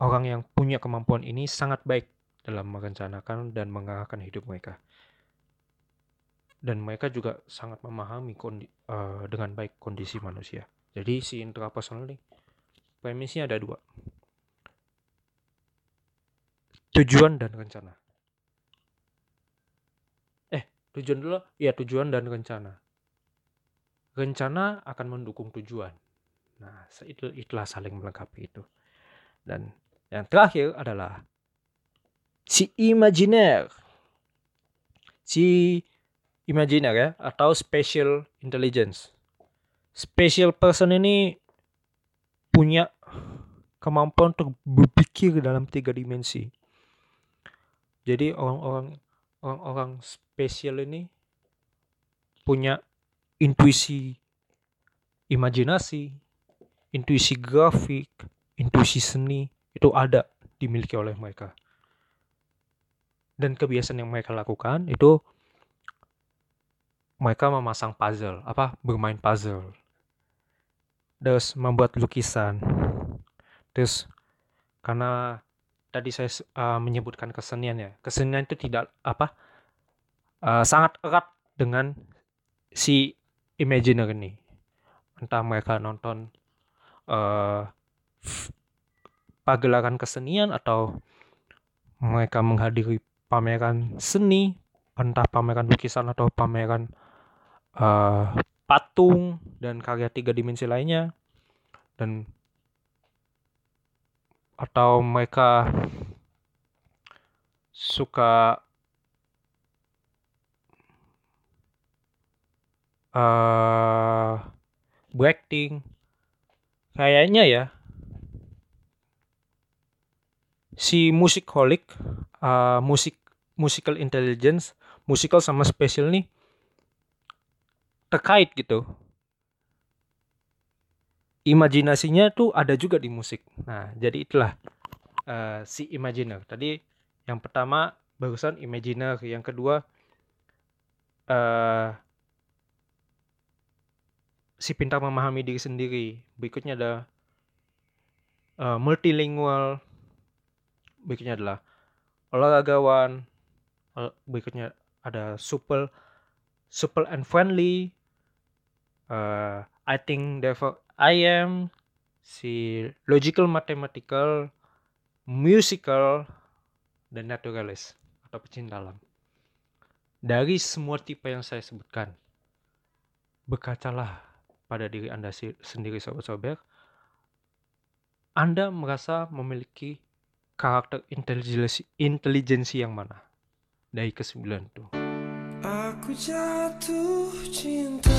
orang yang punya kemampuan ini sangat baik dalam merencanakan dan mengarahkan hidup mereka. Dan mereka juga sangat memahami kondi- eh, dengan baik kondisi manusia. Jadi si intrapersonal ini premisnya ada dua. Tujuan dan rencana. Tujuan dulu. Ya, tujuan dan rencana. Rencana akan mendukung tujuan. Nah, itu itulah saling melengkapi itu. Dan yang terakhir adalah si imaginer. Si imaginer ya atau special intelligence. Special person ini punya kemampuan untuk berpikir dalam tiga dimensi. Jadi orang-orang orang-orang spesial ini punya intuisi imajinasi, intuisi grafik, intuisi seni itu ada dimiliki oleh mereka. Dan kebiasaan yang mereka lakukan itu mereka memasang puzzle, apa bermain puzzle, terus membuat lukisan, terus karena tadi saya uh, menyebutkan kesenian ya, kesenian itu tidak apa uh, sangat erat dengan si imaginer ini. Entah mereka nonton uh, pagelaran kesenian atau mereka menghadiri pameran seni, entah pameran lukisan atau pameran uh, patung dan karya tiga dimensi lainnya, dan atau mereka suka eh beacting kayaknya ya si musicaholic eh, musik musical intelligence musical sama spesial nih terkait gitu imajinasinya tuh ada juga di musik nah jadi itulah eh, si imaginer tadi yang pertama barusan imaginer yang kedua eh si pintar memahami diri sendiri. Berikutnya ada eh, multilingual. Berikutnya adalah olahragawan. Ol- Berikutnya ada supple, supple and friendly. Eh, I think therefore I am si logical mathematical, musical dan naturalis atau pecinta alam. Dari semua tipe yang saya sebutkan, berkacalah pada diri Anda sendiri sobat-sobat Anda merasa memiliki karakter intelijensi, intelijensi yang mana? Dari kesembilan itu. Aku jatuh cinta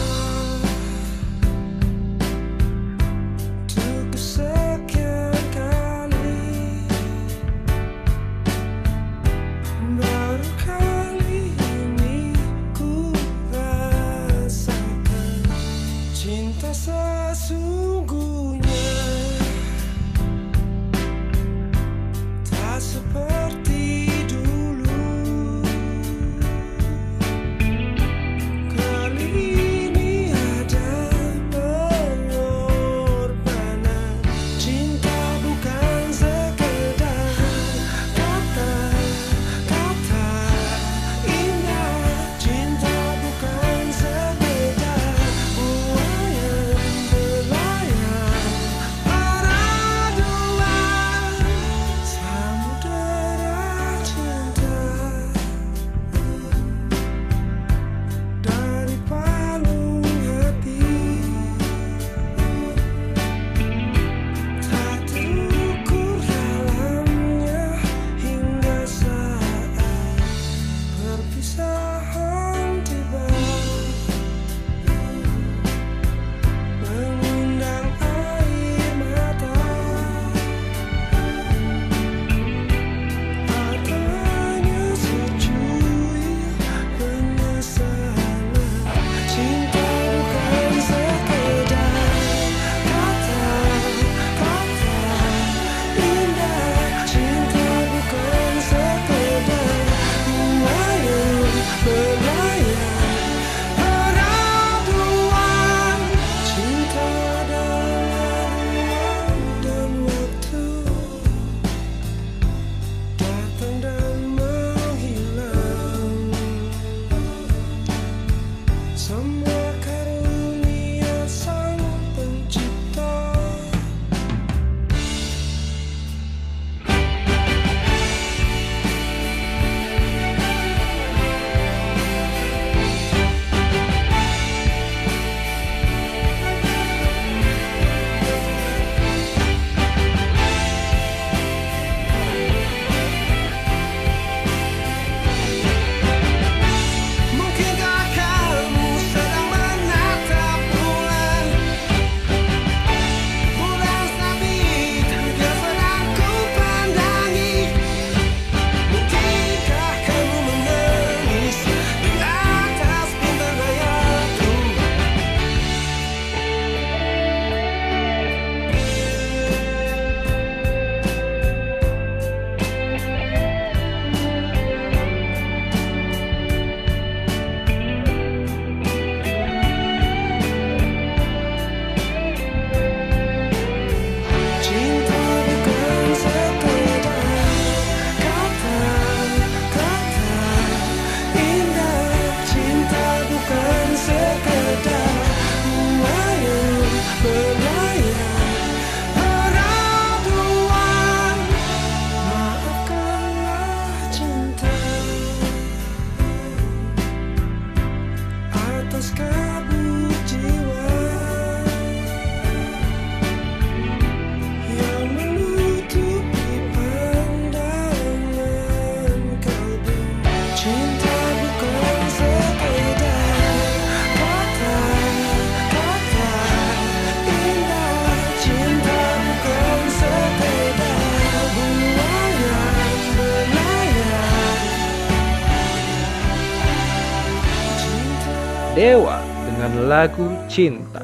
Dewa dengan lagu Cinta.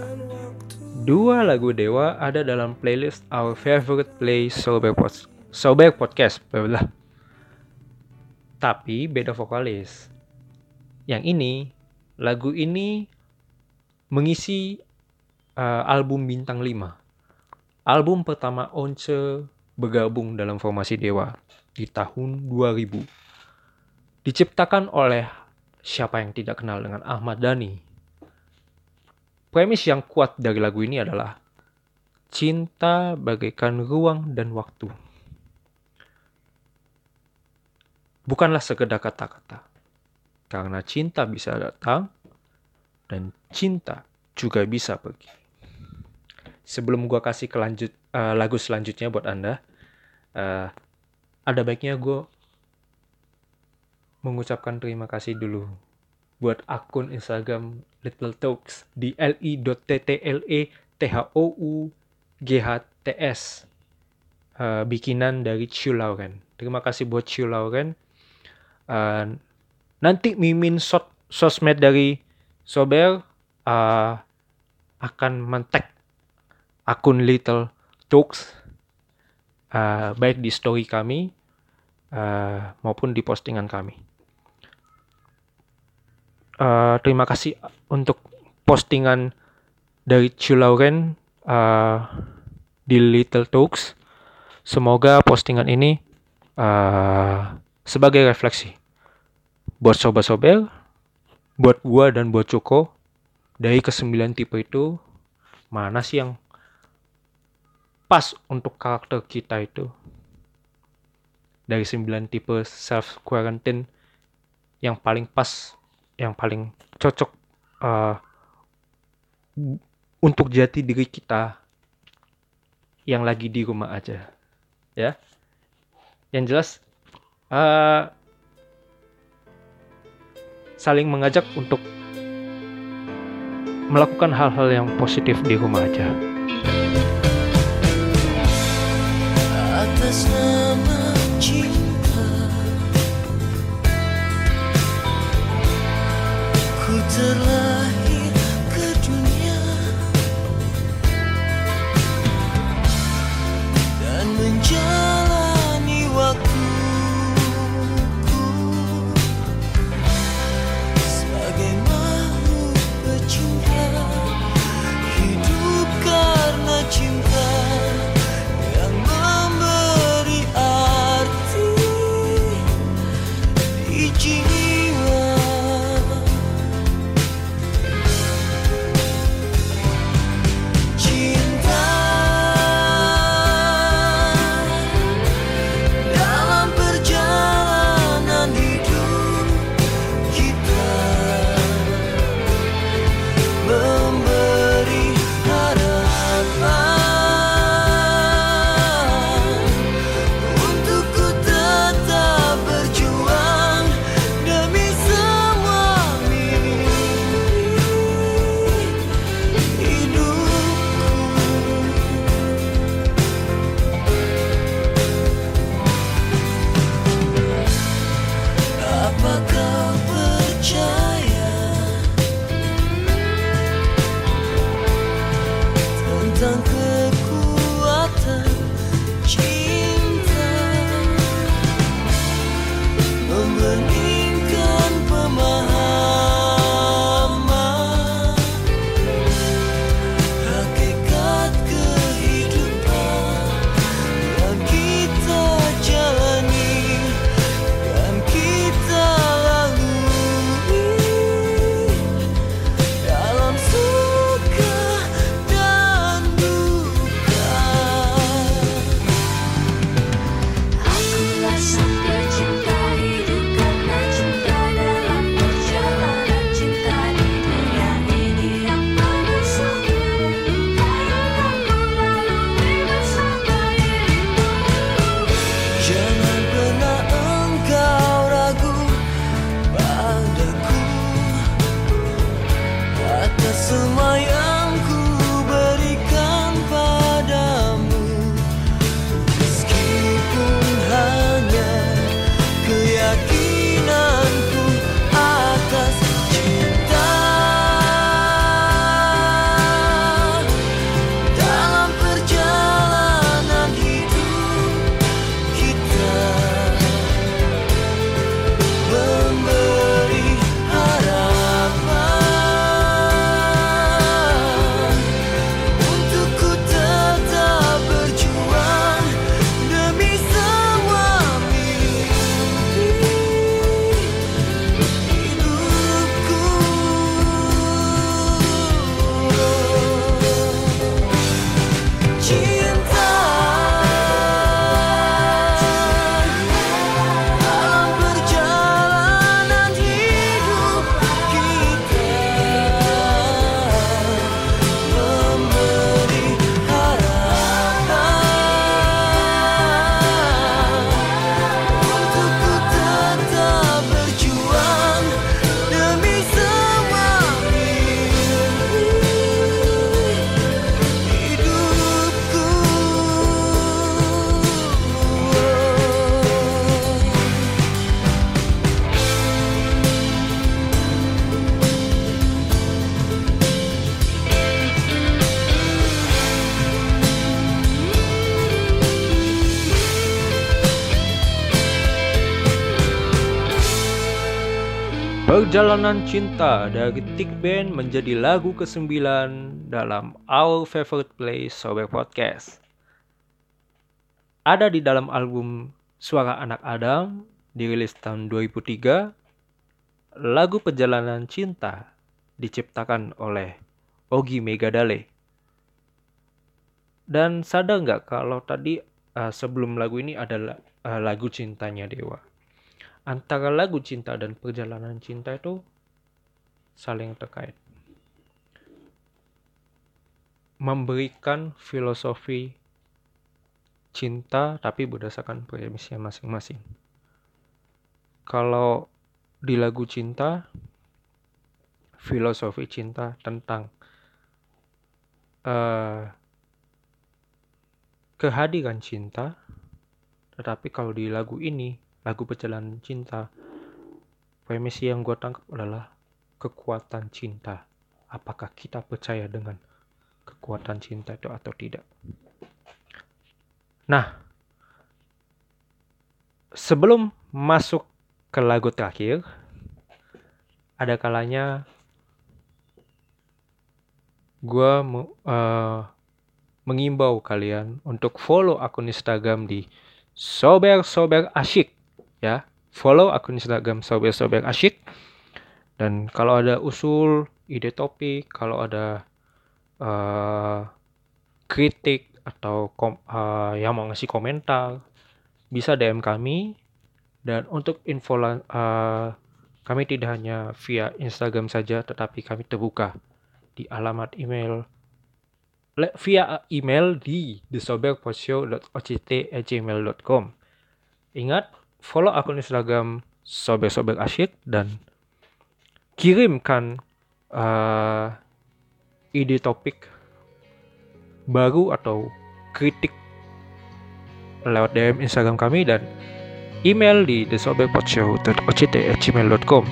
Dua lagu Dewa ada dalam playlist Our Favorite Play Soulback, Pod- Soulback Podcast. Tapi beda vokalis. Yang ini, lagu ini mengisi uh, album Bintang 5. Album pertama Once bergabung dalam formasi Dewa di tahun 2000. Diciptakan oleh siapa yang tidak kenal dengan Ahmad Dhani. Premis yang kuat dari lagu ini adalah cinta bagaikan ruang dan waktu. Bukanlah sekedar kata-kata. Karena cinta bisa datang dan cinta juga bisa pergi. sebelum gua kasih ke lanjut eh, lagu selanjutnya buat anda, eh, ada baiknya gue mengucapkan terima kasih dulu buat akun Instagram Little Talks di li.ttle t h o u g h t eh, bikinan dari Chiu Lauren. Terima kasih buat Chiu Lauren. Eh, nanti mimin sos sosmed dari Sober eh, akan mentek akun Little Talks eh, baik di story kami eh, maupun di postingan kami. Eh, terima kasih untuk postingan dari Chu Lauren eh, di Little Talks. Semoga postingan ini eh, sebagai refleksi buat sobat-sobat, buat gua dan buat Coko dari kesembilan tipe itu mana sih yang pas untuk karakter kita itu dari 9 tipe self quarantine yang paling pas yang paling cocok uh, untuk jati diri kita yang lagi di rumah aja ya. Yang jelas uh, saling mengajak untuk melakukan hal-hal yang positif di rumah aja. Atas nama cinta terlahir ke dunia. Dan menjalani Perjalanan Cinta dari Tick Band menjadi lagu ke-9 dalam Our Favorite Place Sober Podcast. Ada di dalam album Suara Anak Adam, dirilis tahun 2003. Lagu Perjalanan Cinta diciptakan oleh Ogi Megadale. Dan sadar nggak kalau tadi uh, sebelum lagu ini adalah uh, lagu cintanya Dewa antara lagu cinta dan perjalanan cinta itu saling terkait. Memberikan filosofi cinta tapi berdasarkan premisnya masing-masing. Kalau di lagu cinta, filosofi cinta tentang uh, kehadiran cinta, tetapi kalau di lagu ini lagu perjalanan cinta. Premisi yang gue tangkap adalah kekuatan cinta. Apakah kita percaya dengan kekuatan cinta itu atau tidak? Nah sebelum masuk ke lagu terakhir ada kalanya gue uh, mengimbau kalian untuk follow akun Instagram di sober sober asyik ya follow akun Instagram sober-sober asyik dan kalau ada usul ide topik kalau ada uh, kritik atau kom, uh, yang mau ngasih komentar bisa DM kami dan untuk info uh, kami tidak hanya via Instagram saja tetapi kami terbuka di alamat email via email di thesoberpostshow.oct@gmail.com. Ingat, follow akun Instagram Sobek-Sobek Asyik dan kirimkan uh, ide topik baru atau kritik lewat DM Instagram kami dan email di thesobekpodshow.oct@gmail.com.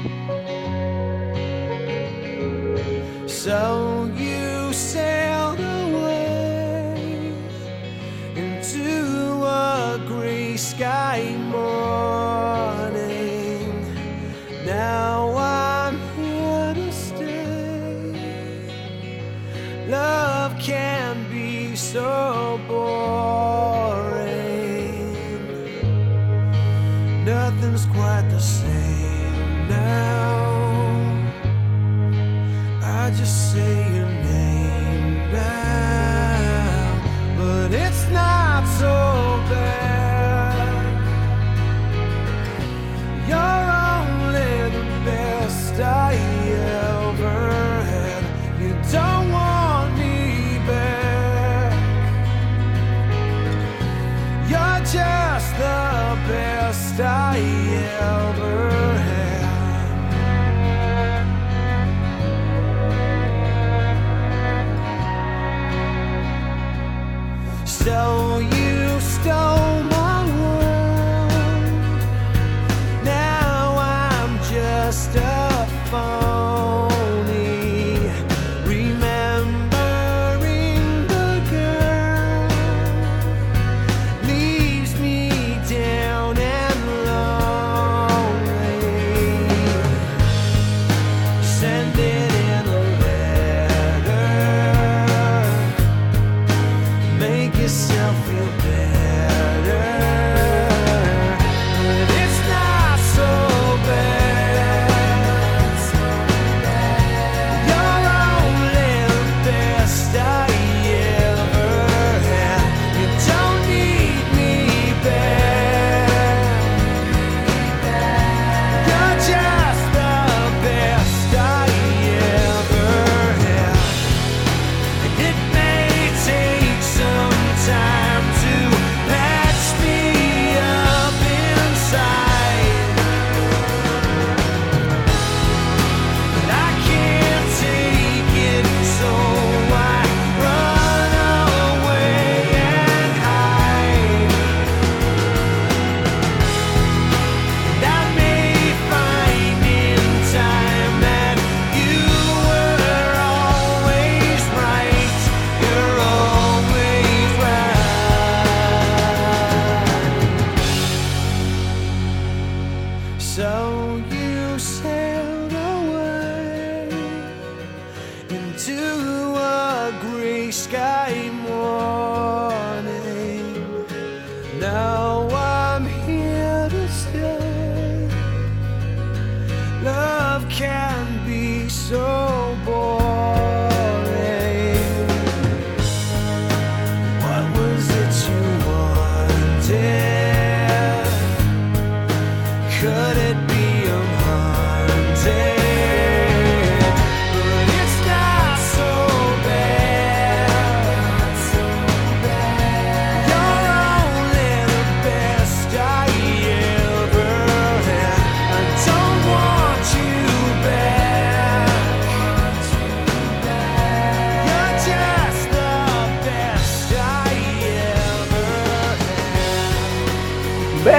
So sky morning. Now I'm here to stay. Love can be so boring. Nothing's quite the same now. I just say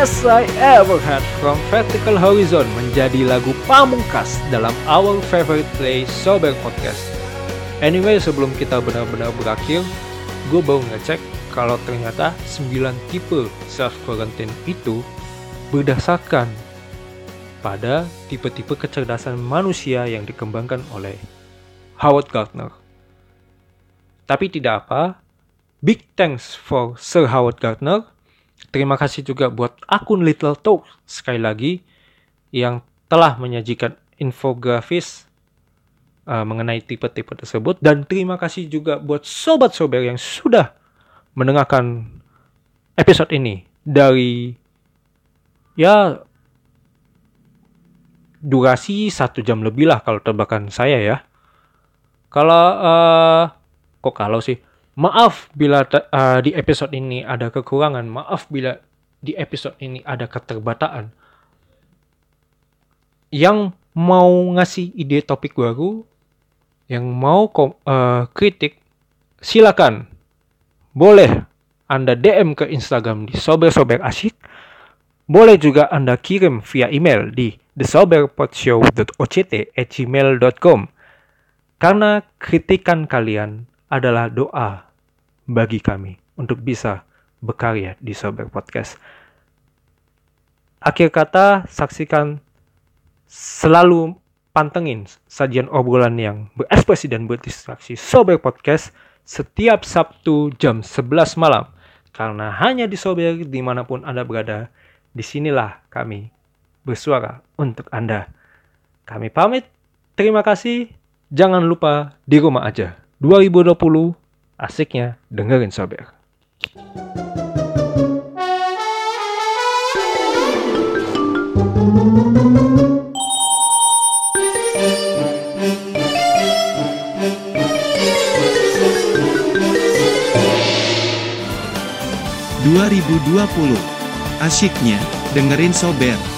Best I Ever Had from Vertical Horizon menjadi lagu pamungkas dalam Our Favorite Play Sober Podcast. Anyway, sebelum kita benar-benar berakhir, gue baru ngecek kalau ternyata 9 tipe self quarantine itu berdasarkan pada tipe-tipe kecerdasan manusia yang dikembangkan oleh Howard Gardner. Tapi tidak apa, big thanks for Sir Howard Gardner. Terima kasih juga buat akun Little Talk sekali lagi yang telah menyajikan infografis uh, mengenai tipe-tipe tersebut dan terima kasih juga buat sobat-sobat yang sudah mendengarkan episode ini dari ya durasi satu jam lebih lah kalau tebakan saya ya. Kalau eh kok kalau sih maaf bila eh, di episode ini ada kekurangan, maaf bila di episode ini ada keterbataan. Yang mau ngasih ide topik baru, yang mau kom- eh, kritik, silakan. Boleh Anda DM ke Instagram di sober-sober asyik. Boleh juga Anda kirim via email di thesoberpodshow.oct@gmail.com. Karena kritikan kalian adalah doa bagi kami untuk bisa berkarya di Sober Podcast. Akhir kata, saksikan selalu pantengin sajian obrolan yang berekspresi dan berdistraksi Sober Podcast setiap Sabtu jam 11 malam. Karena hanya di Sober di mana pun Anda berada, di sinilah kami bersuara untuk Anda. Kami pamit, terima kasih, jangan lupa di rumah aja. 2020, asiknya dengerin Sober. dua Asyiknya dengerin Sober.